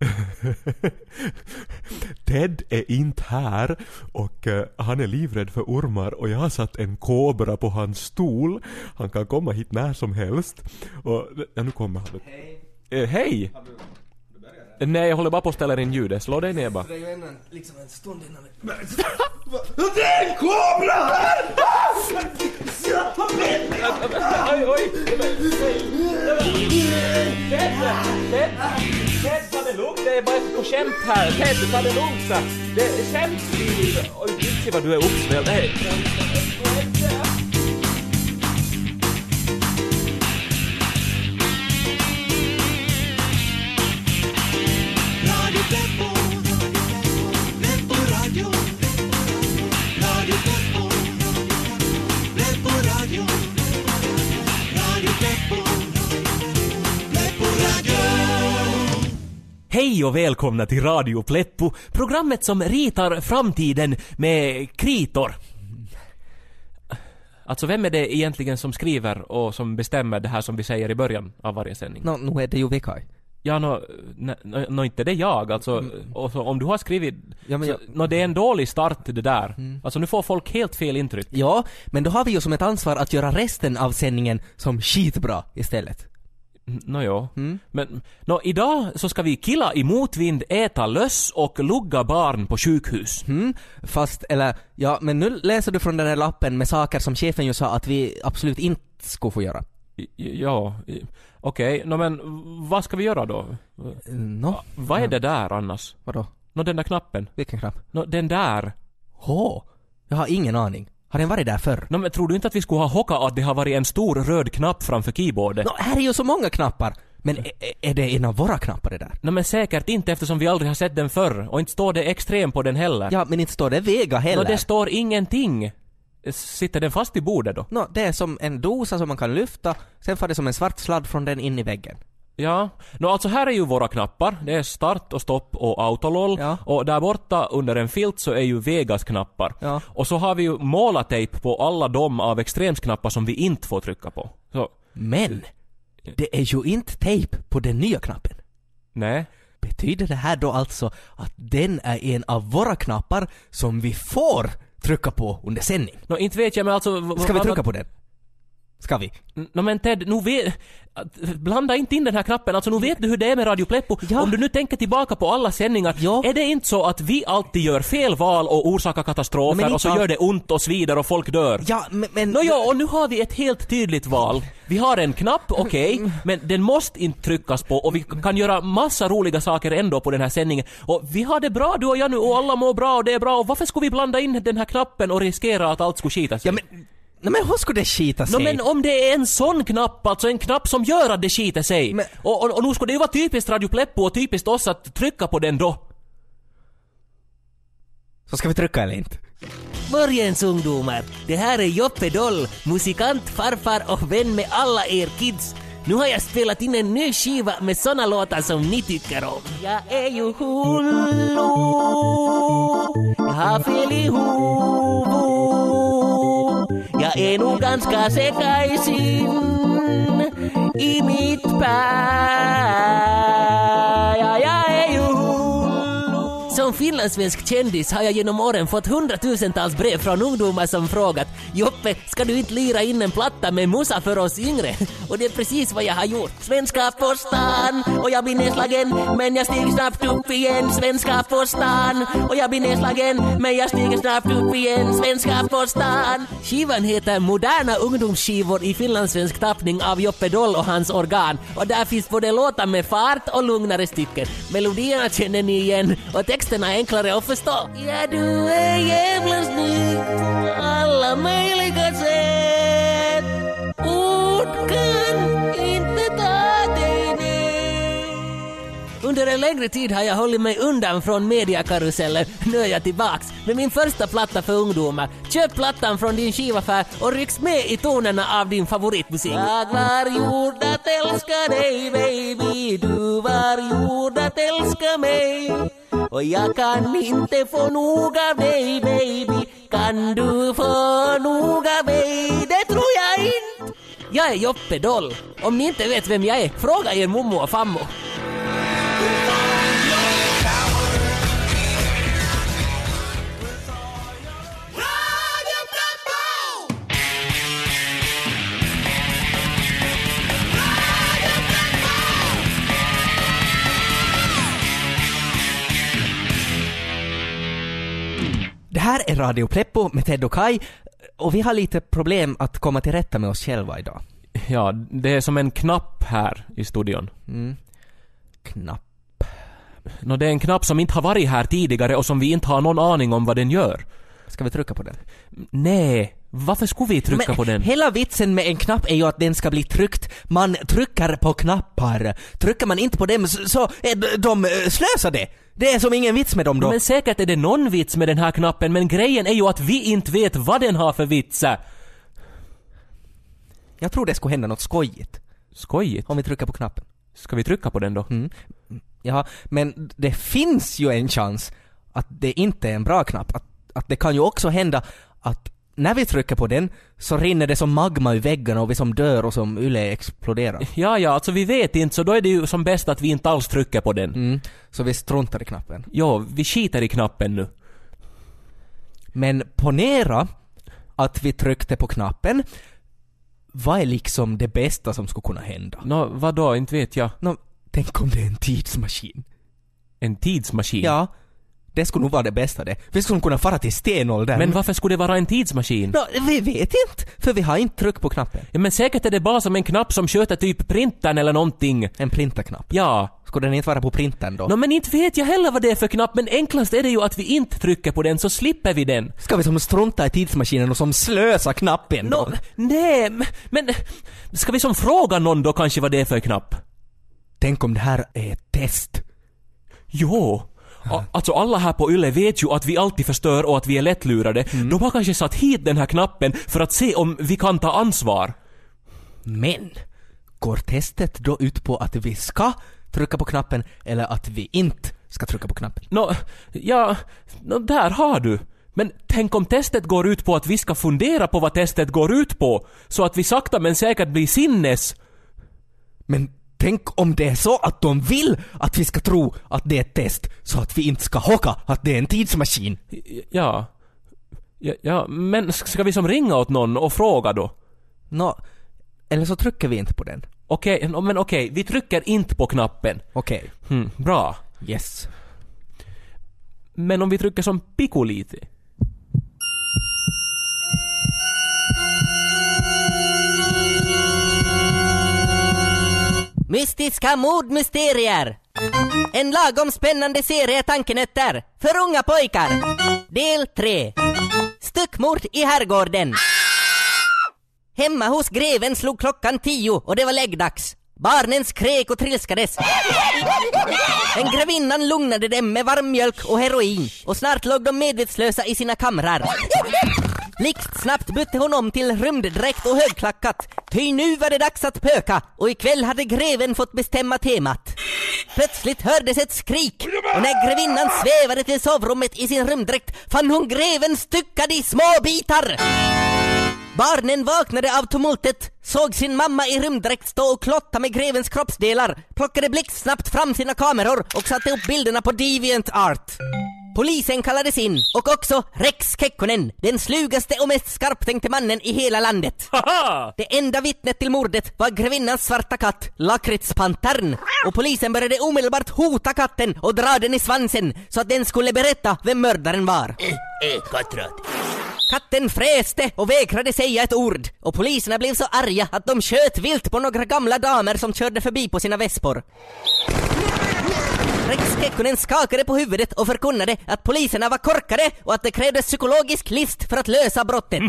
Ted är inte här och eh, han är livrädd för ormar och jag har satt en kobra på hans stol. Han kan komma hit när som helst. Och, ja, nu kommer han. Hej! Eh, hej! Nej, jag håller bara på att ställa in ljudet. Slå dig ner bara. Det är ju en, liksom en stund innan. Det är en kobra här! Oj, oj! Ted! Ted! Ted, ta det lugnt. Det är bara ett skämt här. Ted, ta det lugnt. Det är skämt. Oj, gud vad du är uppsvälld. Hej och välkomna till Radio Pleppo, programmet som ritar framtiden med kritor. Alltså vem är det egentligen som skriver och som bestämmer det här som vi säger i början av varje sändning? Nå, nu är det ju Vikaj. Ja, nå, no, no, no, inte det jag alltså. Och så, om du har skrivit... Ja, men så, jag- nå, det är en dålig start det där. Alltså nu får folk helt fel intryck. Ja, men då har vi ju som ett ansvar att göra resten av sändningen som skitbra istället. Nå jo. Men, nå, idag så ska vi killa i motvind, äta löss och lugga barn på sjukhus. Mm, fast, eller, ja, men nu läser du från den här lappen med saker som chefen ju sa att vi absolut inte skulle få göra. Ja, okej. Nå men vad ska vi göra då? Nå, Vad är det där annars? vadå? Nå den där knappen? Vilken knapp? Nå den där? H? Jag har ingen aning. Har den varit där förr? Nå men tror du inte att vi skulle ha hockat att det har varit en stor röd knapp framför keyboardet? Nå, här är ju så många knappar! Men är, det en av våra knappar det där? Nå men säkert inte eftersom vi aldrig har sett den förr och inte står det extrem på den heller. Ja, men inte står det Vega Nå heller. det står ingenting. Sitter den fast i bordet då? Nå, det är som en dosa som man kan lyfta, sen får det som en svart sladd från den in i väggen. Ja. Nå alltså här är ju våra knappar. Det är start och stopp och autololl. Ja. Och där borta under en filt så är ju Vegas knappar. Ja. Och så har vi ju målartejp på alla de av extremsknappar som vi inte får trycka på. Så, Men! Det är ju inte tejp på den nya knappen. nej. Betyder det här då alltså att den är en av våra knappar som vi får trycka på under sändning? Nå inte vet jag men alltså... Ska vi trycka på den? Ska vi? Nå men Ted, nu vet... Blanda inte in den här knappen. Alltså nu vet du hur det är med Radio Pleppo. Ja. Om du nu tänker tillbaka på alla sändningar. Ja. Är det inte så att vi alltid gör fel val och orsakar katastrofer men och så inte gör det ont och svider och folk dör? Ja, men... men Nåja, och nu har vi ett helt tydligt val. Vi har en knapp, okej, men den måste inte tryckas på och vi kan göra massa roliga saker ändå på den här sändningen. Och vi har det bra du och jag nu och alla mår bra och det är bra och varför skulle vi blanda in den här knappen och riskera att allt skulle skita sig? Ja men... Nej men hur skulle det skita sig? Nå men om det är en sån knapp, alltså en knapp som gör att det skiter sig. Men- Och, och, och nu skulle det ju vara typiskt Radio Pleppo och typiskt oss att trycka på den då. Så ska vi trycka eller inte? Morgens ungdomar! Det här är Joppe Doll, musikant, farfar och vän med alla er kids. Nu har jag spelat in en ny skiva med såna låtar som ni tycker om. Jag är ju hullu, jag har fel i huvudet. Jag är nog ganska sekaisin i mitt som finlandssvensk kändis har jag genom åren fått hundratusentals brev från ungdomar som frågat Joppe, ska du inte lira in en platta med Musa för oss yngre? Och det är precis vad jag har gjort. Svenska på stan och jag blir nedslagen men jag stiger snabbt upp igen. Svenska på stan och jag blir nedslagen men jag stiger snabbt upp igen. Svenska på stan. Skivan heter Moderna ungdomsskivor i finlandssvensk tappning av Joppe Doll och hans organ. Och där finns både låtar med fart och lugnare stycken. Melodierna känner ni igen och texten är enklare att förstå. Ja, du e, e är jävla snygg på alla möjliga sätt. Ord kan inte ta dig ner. Under en längre tid har jag hållit mig undan från mediakarusellen. Nu är jag tillbaks med min första platta för ungdomar. Köp plattan från din skivaffär och rycks med i tonerna av din favoritmusik. Jag var gjord att älska dig baby, du var gjord att älska mig. Och jag kan inte få nog av dig baby, kan du få nog av mig? Det tror jag inte. Jag är Joppe Doll. Om ni inte vet vem jag är, fråga er mommo och fammo. Är Radio Pleppo med Ted och Kai och vi har lite problem att komma till rätta med oss själva idag. Ja, det är som en knapp här i studion. Knapp. Nå, det är en knapp som inte har varit här tidigare och som vi inte har någon aning om vad den gör. Ska vi trycka på den? Nej, varför skulle vi trycka Men på den? hela vitsen med en knapp är ju att den ska bli tryckt. Man trycker på knappar. Trycker man inte på dem så, är de, de eh, slösade. Det är som ingen vits med dem då. Men säkert är det någon vits med den här knappen, men grejen är ju att vi inte vet vad den har för vitser. Jag tror det skulle hända något skojigt Skojigt. om vi trycker på knappen. Ska vi trycka på den då? Mm. Ja, men det finns ju en chans att det inte är en bra knapp. Att, att det kan ju också hända att när vi trycker på den så rinner det som magma i väggarna och vi som dör och som Yle exploderar. Ja, ja, alltså vi vet inte, så då är det ju som bäst att vi inte alls trycker på den. Mm. Så vi struntar i knappen. Jo, vi skiter i knappen nu. Men ponera att vi tryckte på knappen. Vad är liksom det bästa som skulle kunna hända? Nå, vadå, inte vet jag. Nå, tänk om det är en tidsmaskin. En tidsmaskin? Ja, det skulle nog vara det bästa det. Vi skulle kunna fara till stenåldern. Men varför skulle det vara en tidsmaskin? Nå, vi vet inte, för vi har inte tryckt på knappen. Ja, men säkert är det bara som en knapp som sköter typ printern eller någonting. En printerknapp. Ja. Skulle den inte vara på printern då? Nå men inte vet jag heller vad det är för knapp, men enklast är det ju att vi inte trycker på den så slipper vi den. Ska vi som strunta i tidsmaskinen och som slösa knappen då? Nå, nej, m- men ska vi som fråga någon då kanske vad det är för knapp? Tänk om det här är ett test. Jo. Alltså alla här på Yle vet ju att vi alltid förstör och att vi är lättlurade. De har kanske satt hit den här knappen för att se om vi kan ta ansvar. Men, går testet då ut på att vi ska trycka på knappen eller att vi inte ska trycka på knappen? Nå, ja, nå, där har du. Men tänk om testet går ut på att vi ska fundera på vad testet går ut på, så att vi sakta men säkert blir sinnes... Men tänk om det är så att de vill att vi ska tro att det är ett test så att vi inte ska hocka att det är en tidsmaskin. Ja. Ja, ja men ska vi som ringa åt någon och fråga då? Nå, eller så trycker vi inte på den. Okej, nå, men okej, vi trycker inte på knappen. Okej. Hmm, bra. Yes. Men om vi trycker som piku Mystiska mordmysterier. En lagom spännande serie tankenötter för unga pojkar. Del 3. Styckmord i herrgården. Hemma hos greven slog klockan tio och det var läggdags. Barnen skrek och trilskades. Men grevinnan lugnade dem med varm mjölk och heroin och snart låg de medvetslösa i sina kamrar. Blixtsnabbt bytte hon om till rymddräkt och högklackat. Ty nu var det dags att pöka och ikväll hade greven fått bestämma temat. Plötsligt hördes ett skrik och när grevinnan svävade till sovrummet i sin rymddräkt fann hon greven styckad i små bitar. Barnen vaknade av tumultet, såg sin mamma i rymddräkt stå och klotta med grevens kroppsdelar, plockade blixtsnabbt fram sina kameror och satte upp bilderna på Deviant Art. Polisen kallades in och också Rex Kekkonen, den slugaste och mest skarptänkte mannen i hela landet. Haha! Det enda vittnet till mordet var grevinnans svarta katt, Lakritspantern. Och polisen började omedelbart hota katten och dra den i svansen så att den skulle berätta vem mördaren var. Katten fräste och vägrade säga ett ord och poliserna blev så arga att de sköt vilt på några gamla damer som körde förbi på sina vespor. Rex Kekkonen skakade på huvudet och förkunnade att poliserna var korkade och att det krävdes psykologisk list för att lösa brottet.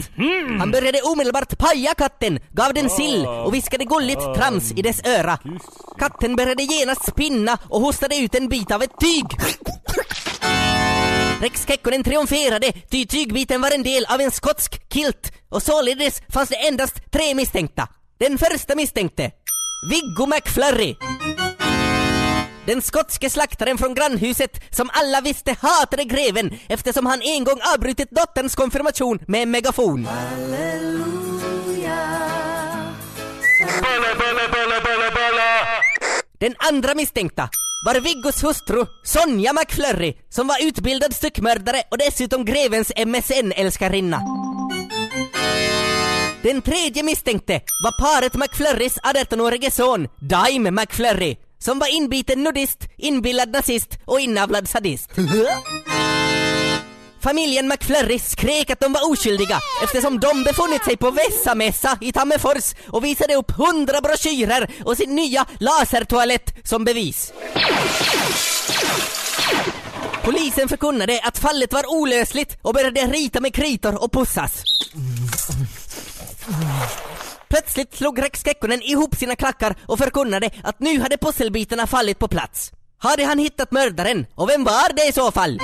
Han började omedelbart paja katten, gav den sill och viskade gulligt trams i dess öra. Katten började genast spinna och hostade ut en bit av ett tyg. Rex Kekkonen triumferade, ty tygbiten var en del av en skotsk kilt och således fanns det endast tre misstänkta. Den första misstänkte, Viggo McFlurry. Den skotske slaktaren från grannhuset som alla visste hatade greven eftersom han en gång avbrutit dotterns konfirmation med en megafon. Den andra misstänkta var Viggos hustru Sonja McFlurry som var utbildad styckmördare och dessutom grevens MSN-älskarinna. Den tredje misstänkte var paret McFlurrys 18-årige son Dime McFlurry som var inbiten nudist, inbillad nazist och inavlad sadist. Familjen McFlurry skrek att de var oskyldiga eftersom de befunnit sig på Vessamässa i Tammerfors och visade upp hundra broschyrer och sin nya lasertoalett som bevis. Polisen förkunnade att fallet var olösligt och började rita med kritor och pussas. Plötsligt slog Rex Kekkonen ihop sina klackar och förkunnade att nu hade pusselbitarna fallit på plats. Hade han hittat mördaren? Och vem var det i så fall?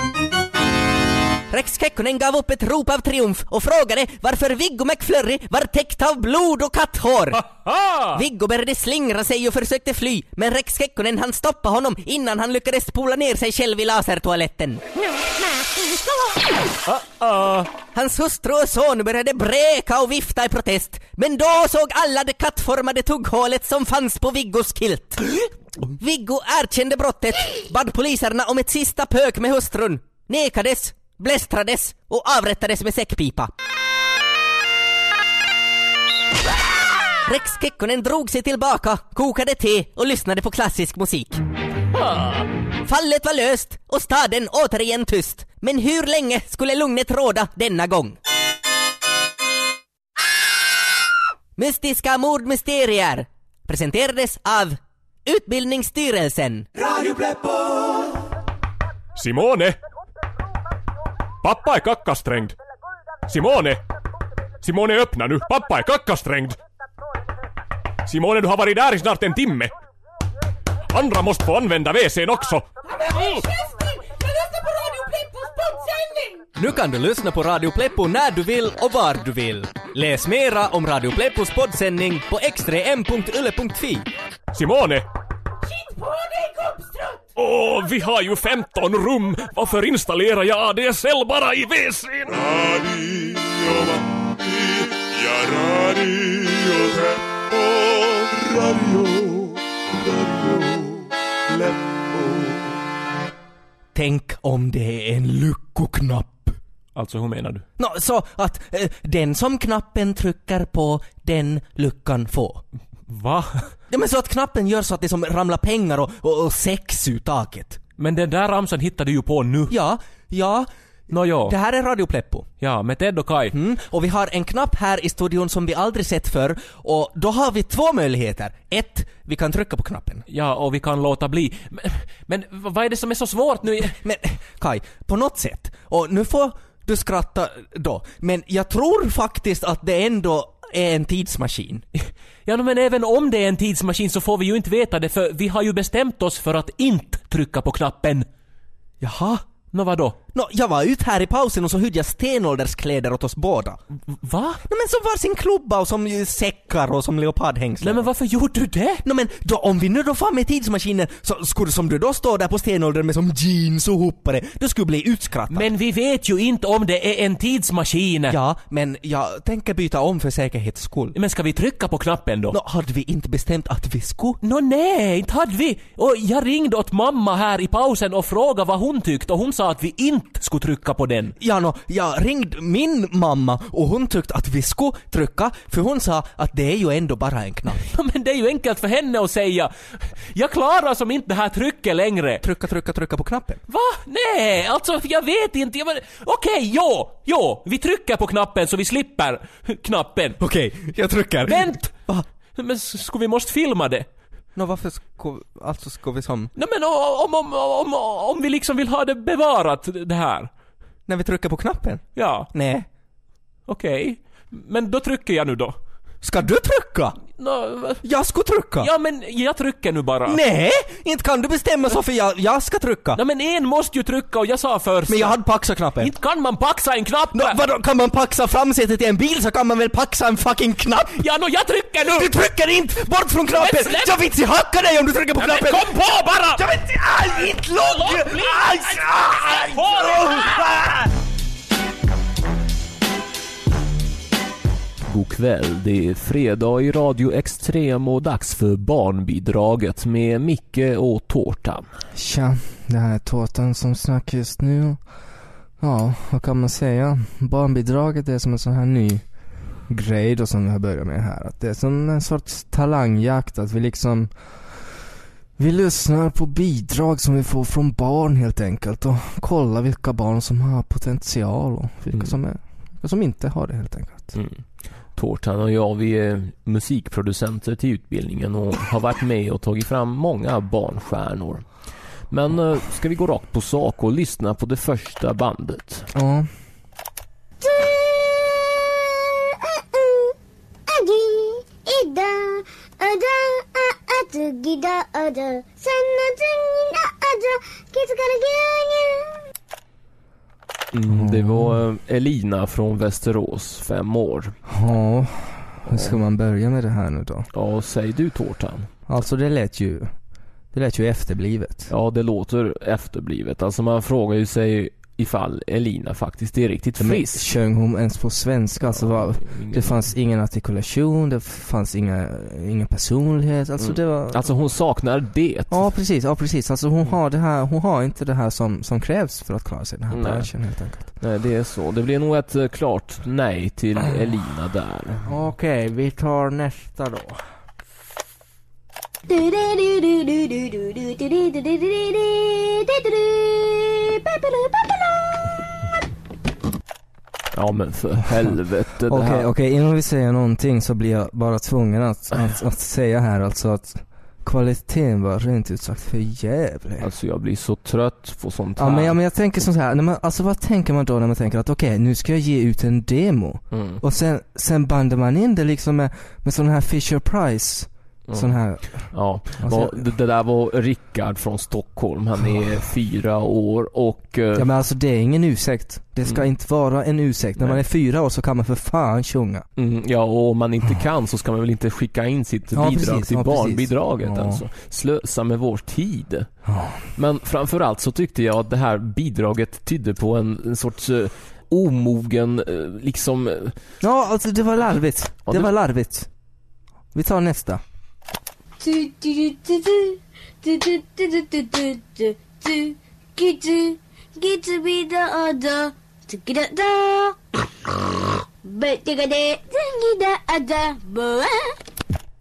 Rex Kekkonen gav upp ett rop av triumf och frågade varför Viggo McFlurry var täckt av blod och katthår. Viggo började slingra sig och försökte fly, men Rex Kekkonen han stoppa honom innan han lyckades spola ner sig själv i lasertoaletten. Hans hustru och son började bräka och vifta i protest, men då såg alla det kattformade tugghålet som fanns på Viggos kilt. Viggo erkände brottet, bad poliserna om ett sista pök med hustrun, nekades, blästrades och avrättades med säckpipa. Rex Kekkonen drog sig tillbaka, kokade te och lyssnade på klassisk musik. Fallet var löst och staden återigen tyst. Men hur länge skulle lugnet råda denna gång? Mystiska mordmysterier presenterades av Utbildningsstyrelsen. Radio Simone! Pappa är kackasträngd! Simone! Simone öppna nu, pappa är kackasträngd! Simone du har varit där i snart en timme! Andra måste få använda WC'n också! Nu kan du lyssna på Radio Pleppo när du vill och var du vill. Läs mera om Radio Pleppos poddsändning på x3m.yle.fi. Simone! Åh, vi har ju 15 rum! Varför installerar jag ADSL bara i WC'n? Radio ja Radio Pleppo, Radio, Radio Pleppo. Tänk om det är en lyckoknapp. Alltså hur menar du? Nå, så att eh, den som knappen trycker på, den lyckan få. Va? Ja, men så att knappen gör så att det som ramlar pengar och, och, och sex ur taket. Men den där ramsan hittade du ju på nu. Ja, ja, Nåjo. det här är Radio Pleppo. Ja, med Ted och Kai. Mm, och vi har en knapp här i studion som vi aldrig sett förr och då har vi två möjligheter. Ett, vi kan trycka på knappen. Ja, och vi kan låta bli. Men, men vad är det som är så svårt nu? Men Kai, på något sätt, och nu får du skratta då, men jag tror faktiskt att det ändå är en tidsmaskin. Ja, men även om det är en tidsmaskin så får vi ju inte veta det för vi har ju bestämt oss för att inte trycka på knappen. Jaha? Nå vadå? Nå, jag var ute här i pausen och så hyrde jag stenålderskläder åt oss båda. Va? Nå men som var sin klubba och som säckar och som leopardhängslen. Nej men varför gjorde du det? Nå men då, om vi nu då far med tidsmaskinen så skulle som du då står där på stenåldern med som jeans och hoppare, du skulle bli utskrattad. Men vi vet ju inte om det är en tidsmaskin. Ja, men jag tänker byta om för säkerhets skull. Men ska vi trycka på knappen då? Nå, hade vi inte bestämt att vi skulle? Nå nej, inte hade vi. Och jag ringde åt mamma här i pausen och frågade vad hon tyckte och hon sa att vi inte skulle trycka på den. Ja, nå, jag ringde min mamma och hon tyckte att vi skulle trycka för hon sa att det är ju ändå bara en knapp. Ja, Men det är ju enkelt för henne att säga. Jag klarar som inte det här trycket längre. Trycka, trycka, trycka på knappen. Va? Nej, alltså jag vet inte. Jag. Okej, jo, jo, vi trycker på knappen så vi slipper knappen. Okej, jag trycker. Vänt! Va? Men skulle vi måste filma det? Nå, varför ska, alltså ska vi som... Nej men om, om, om, om vi liksom vill ha det bevarat, det här. När vi trycker på knappen? Ja, Nej. okej. Men då trycker jag nu då. Ska du trycka? Va- Jag ska trycka? ja men jag trycker nu bara. Nej! Inte kan du bestämma så för jag, jag ska trycka. Nej men en måste ju trycka och jag sa först. Men jag hade paxa-knappen. Inte kan man paxa en knapp! Nå, vadå, kan man paxa framsätet i en bil så kan man väl paxa en fucking knapp? Ja, nå jag trycker nu! Du trycker inte! Bort från knappen! Men! Jag vill inte hacka dig om du trycker på men knappen! kom på bara! Jag vet inte, aj, inte långt! Låt bli! Aj, aj, På dig! aj. God kväll, det är fredag i Radio Extrem och dags för barnbidraget med Micke och Tårtan. Tja, det här är Tårtan som snackar just nu. Ja, vad kan man säga? Barnbidraget är som en sån här ny grej då som vi har börjat med här. Att det är som en sorts talangjakt, att vi liksom Vi lyssnar på bidrag som vi får från barn helt enkelt och kollar vilka barn som har potential och vilka, Mm. som, är, vilka som inte har det helt enkelt. Mm. Tårtan och jag vi är musikproducenter till utbildningen och har varit med och tagit fram många barnstjärnor. Men eh, ska vi gå rakt på sak och lyssna på det första bandet? Ja, Mm, det var eh, Elina från Västerås, fem år. ja. Hur ska man börja med det här nu då? Ja, säg du Tårtan. Alltså det lät ju, det lät ju efterblivet. Ja, det låter efterblivet. Alltså man frågar ju sig ifall Elina faktiskt är riktigt frisk. sjöng hon ens på svenska? Alltså Ingen- det fanns ingen artikulation, det fanns inga, ingen personlighet. Alltså Mm. det var... Alltså hon saknar det. Ja precis, ja precis. Alltså hon Mm. har det här, hon har inte det här som, som krävs för att klara sig i den här Nej. branschen helt enkelt. Nej, det är så. Det blir nog ett eh, klart nej till Elina där. Okej, vi tar nästa då. Ja men för helvete. det Okej, okej, innan vi säger någonting så blir jag bara tvungen att, att, att säga här alltså att kvaliteten var rent ut sagt för jävlig. Alltså jag blir så trött på sånt här. Ja men, ja men jag tänker så här, när man, alltså vad tänker man då när man tänker att okej, nu ska jag ge ut en demo. Mm. Och sen, sen bandar man in det liksom med, med sån här Fisher Price, Mm. sån här, Ja, alltså, det, där var Rickard från Stockholm. Han är fyra år och... eh, ja men alltså det är ingen ursäkt. Det ska Mm. inte vara en ursäkt. När Nej. man är fyra år så kan man för fan sjunga. mm, ja, och om man inte kan så ska man väl inte skicka in sitt Ja, bidrag precis, till ja, barnbidraget Ja. alltså. Slösa med vår tid. Ja. Men framförallt så tyckte jag att det här bidraget tydde på en, en sorts eh, omogen, eh, liksom... Ja, alltså det var larvigt. Ja, det det- var larvigt. Vi tar nästa. Get to be the other.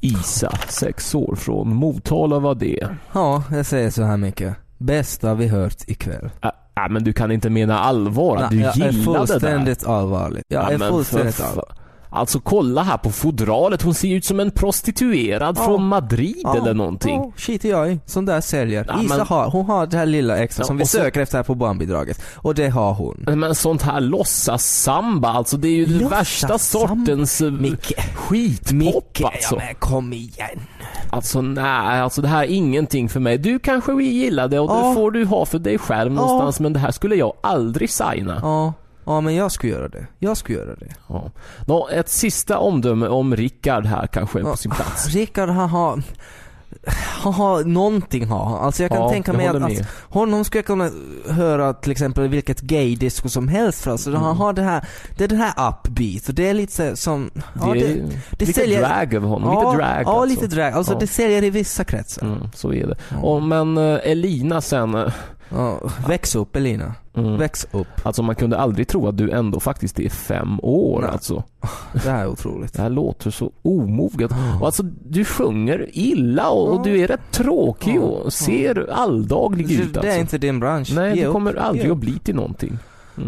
Isa, sex år från Motala var det. Ja, jag säger så här mycket. Bästa vi hört ikväll. Äh, äh, men du kan inte mena allvar att du jag är gillade det där? fullständigt allvarlig. Jag Ja, är fullständigt allvarlig. Alltså kolla här på fodralet, hon ser ut som en prostituerad Ja. från Madrid Ja, eller någonting. Ja, skiter jag. Sån där säljer. Ja, Isa men- har, hon har det här lilla extra som vi så- söker efter här på barnbidraget. Och det har hon. Men sånt här låtsas-samba, alltså det är ju den värsta sortens eh, Micke. skitpop Micke, alltså. ja men kom igen. Alltså nej, alltså det här är ingenting för mig. Du kanske vill gilla det och det får du ha för dig själv någonstans men det här skulle jag aldrig signa. Ja, ja men jag skulle göra det. Jag skulle göra det. Ja. Nå, ett sista omdöme om Rickard här kanske är på sin plats. Rickard han har, han har någonting har. Alltså jag kan Ja, tänka mig att, med. honom skulle jag kunna höra till exempel vilket gaydisco som helst för alltså han har det här, det är det här upbeat och det är lite som, ja, det är det, det lite säljer- drag över honom, ja, lite drag Ja, alltså. lite drag. Alltså Ja. det säljer i vissa kretsar. Mm, så är det. Och, men eh, Elina sen, eh, Ja, väx upp Elina. Mm, Väx upp. alltså man kunde aldrig tro att du ändå faktiskt är fem år Nej. alltså. Det här är otroligt. Det här låter så omoget. Och alltså du sjunger illa och, och du är rätt tråkig och ser alldaglig ut Det alltså. är inte din bransch. Nej, Ge du upp. kommer aldrig Ge att bli till någonting.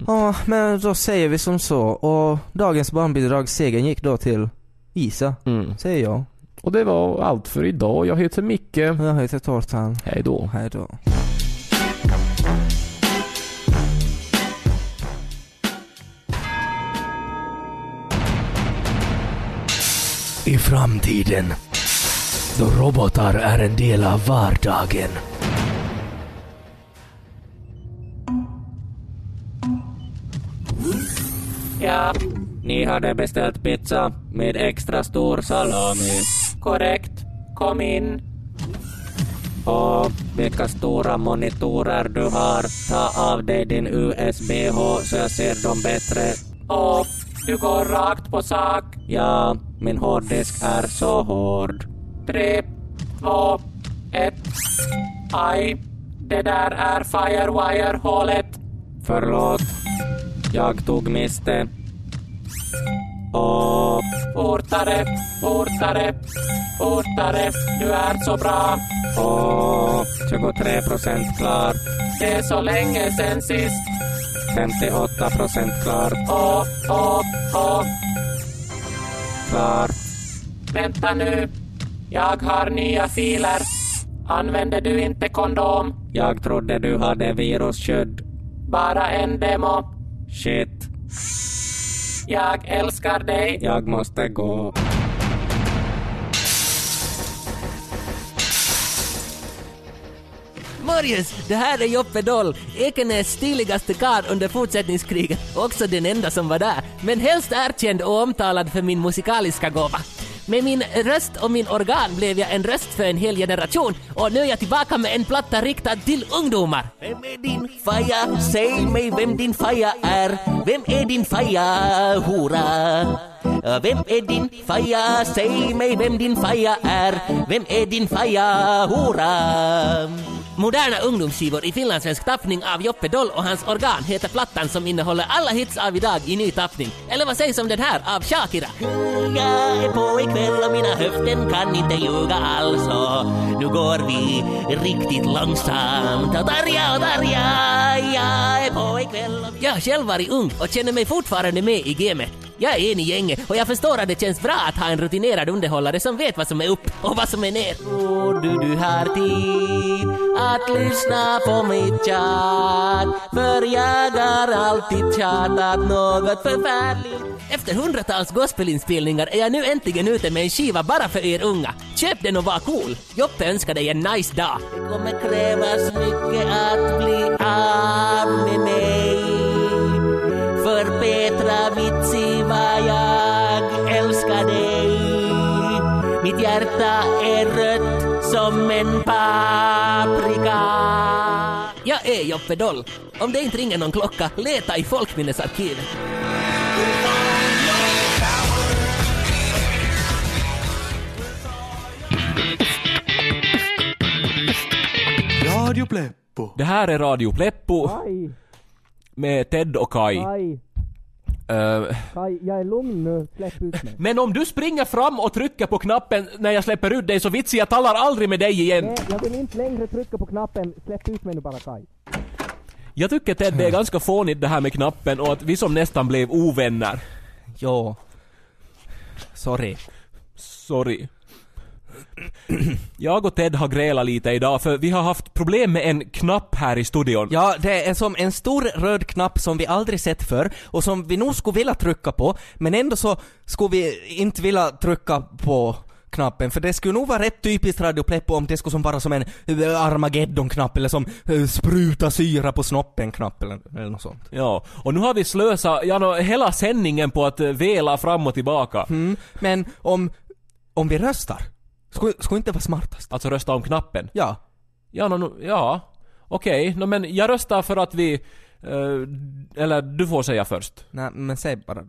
Ja, men då säger vi som så. Och dagens barnbidrag, segern gick då till Isa, Mm. säger jag. Och det var allt för idag. Jag heter Micke. Jag heter Tortan. Hej då. Hej då. I framtiden, då robotar är en del av vardagen. Ja, ni hade beställt pizza med extra stor salami. Korrekt. Kom in. Och vilka stora monitorer du har. Ta av dig din USB-H så jag ser dem bättre. Och du går rakt på sak. Ja, min hårddisk är så hård. Tre, två, ett. Aj, det där är Firewire-hålet. Förlåt. Jag tog miste. Åh, fortare, fortare, fortare. Du är så bra. Åh, 23 procent klar. Det är så länge sen sist. 58 procent klar. Åh, åh, åh. Klar. Vänta nu. Jag har nya filer. Använder du inte kondom? Jag trodde du hade virusskydd. Bara en demo. Shit. Jag älskar dig. Jag måste gå. Morjens, det här är Joppe Doll, Ekenäs stiligaste karl under fortsättningskriget, också den enda som var där, men helst erkänd och omtalad för min musikaliska gåva. Med min röst och min organ blev jag en röst för en hel generation och nu är jag tillbaka med en platta riktad till ungdomar. Vem är din faja? Säg mig vem din faja är. Vem är din faja, hora? Vem är din faja? Säg mig vem din faja är. Vem är din faja, hora? Moderna ungdomsskivor i finlandssvensk tappning av Joppe Doll och hans organ heter plattan som innehåller alla hits av idag i ny tappning. Eller vad sägs om den här av Shakira? Jag är på ikväll och mina höften kan inte ljuga alls nu går vi riktigt långsamt och Darja och Darja, jag är på ikväll och... Jag själv varit ung och känner mig fortfarande med i gamet. Jag är en i gänget och jag förstår att det känns bra att ha en rutinerad underhållare som vet vad som är upp och vad som är ner. Tror du du har tid att lyssna på mitt tjat? För jag har alltid tjatat något förfärligt. Efter hundratals gospelinspelningar är jag nu äntligen ute med en skiva bara för er unga. Köp den och var cool. Joppe önskar dig en nice dag. Det kommer krävas mycket att bli av med mig. För Petra Vitsi Mitt hjärta är rött som en paprika Jag är Joppe Doll. Om det inte ringer någon klocka, leta i folkminnesarkivet. Radio Pleppo. Det här är Radio Pleppo med Ted och Kai. Kaj, Eh, Kaj, jag är lugn nu. Släpp ut mig. men om du springer fram och trycker på knappen när jag släpper ut dig så vits jag talar aldrig med dig igen. jag vill inte längre trycka på knappen. Släpp ut mig nu bara Kaj. Jag tycker Ted det är ganska fånigt det här med knappen och att vi som nästan blev ovänner. Jo. Sorry. Sorry. Jag och Ted har grälat lite idag för vi har haft problem med en knapp här i studion. Ja, det är som en stor röd knapp som vi aldrig sett förr och som vi nog skulle vilja trycka på, men ändå så skulle vi inte vilja trycka på knappen, för det skulle nog vara rätt typiskt Radio Pleppo om det skulle som vara som en Armageddon-knapp eller som eh, spruta syra på snoppen-knapp eller, eller något sånt. Ja, och nu har vi slösat ja, nå, hela sändningen på att eh, vela fram och tillbaka. Mm, men om, om vi röstar, skulle, skulle inte vara smartast? Alltså rösta om knappen. Ja. Ja, nå, ja. Okej, nå, men jag röstar för att vi... eh, eller du får säga först. Nej, men säg bara.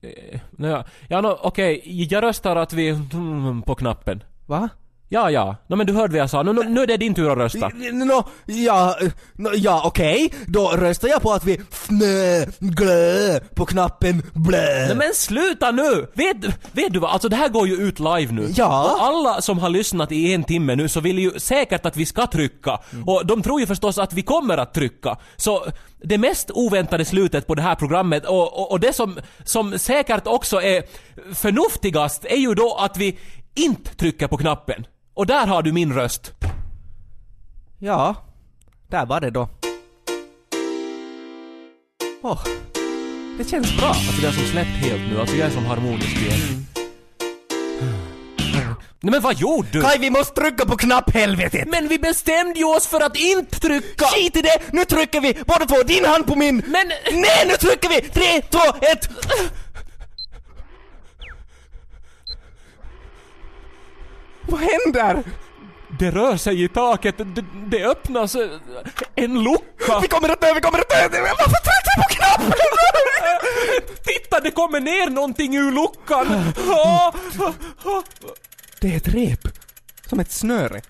Eh, nå, ja, ja nå, okej, jag röstar att vi... mm, på knappen. Va? Ja, ja. Nå men du hörde vad jag sa. Nu, nu, nu är det din tur att rösta. Nå, ja, eh, nå, ja okej. Då röstar jag på att vi fnö, glö på knappen blö. Nej men sluta nu! Vet, vet du vad, alltså det här går ju ut live nu. Ja. Och alla som har lyssnat i en timme nu så vill ju säkert att vi ska trycka. Och de tror ju förstås att vi kommer att trycka. Så det mest oväntade slutet på det här programmet och, och, och det som, som säkert också är förnuftigast är ju då att vi inte trycker på knappen. Och där har du min röst. Ja, där var det då. Åh, det känns bra. Alltså det har som släppt helt nu, alltså jag är som harmonisk igen. Nej men vad gjorde du? Kaj, vi måste trycka på knapphelvetet! Men vi bestämde ju oss för att inte trycka! Skit i det! Nu trycker vi! Båda två, din hand på min! Men... Nej, nu trycker vi! Tre, två, ett! Vad händer? Det rör sig i taket, det, det öppnas eh, en lucka. Vi kommer att dö, vi kommer att dö! Varför tryckte vi på knappen? Titta, det kommer ner någonting ur luckan! Ah, ah, ah. Det är ett rep. Som ett snöre.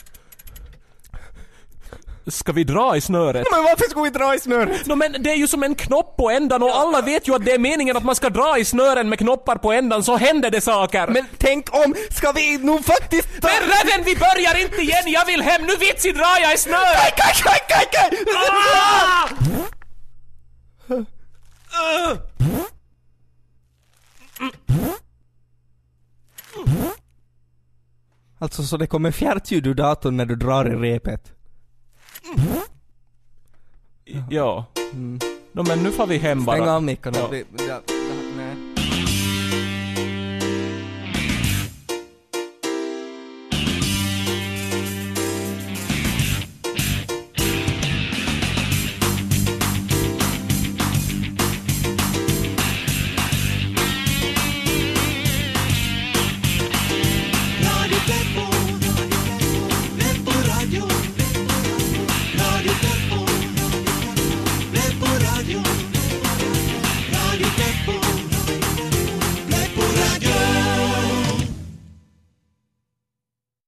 Ska vi dra i snöret? Men varför ska vi dra i snöret? No, men det är ju som en knopp på ändan och alla vet ju att det är meningen att man ska dra i snören med knoppar på ändan så händer det saker. Men tänk om, ska vi nog faktiskt ta... Men Reven, vi börjar inte igen, jag vill hem, nu vitsi drar jag i snöret! Kaj, kaj, kaj, kaj! Ah! Alltså så det kommer fjärrljud ur datorn när du drar i repet? Ja. No, men nu får vi hem bara. Stäng av mickarna. Ja.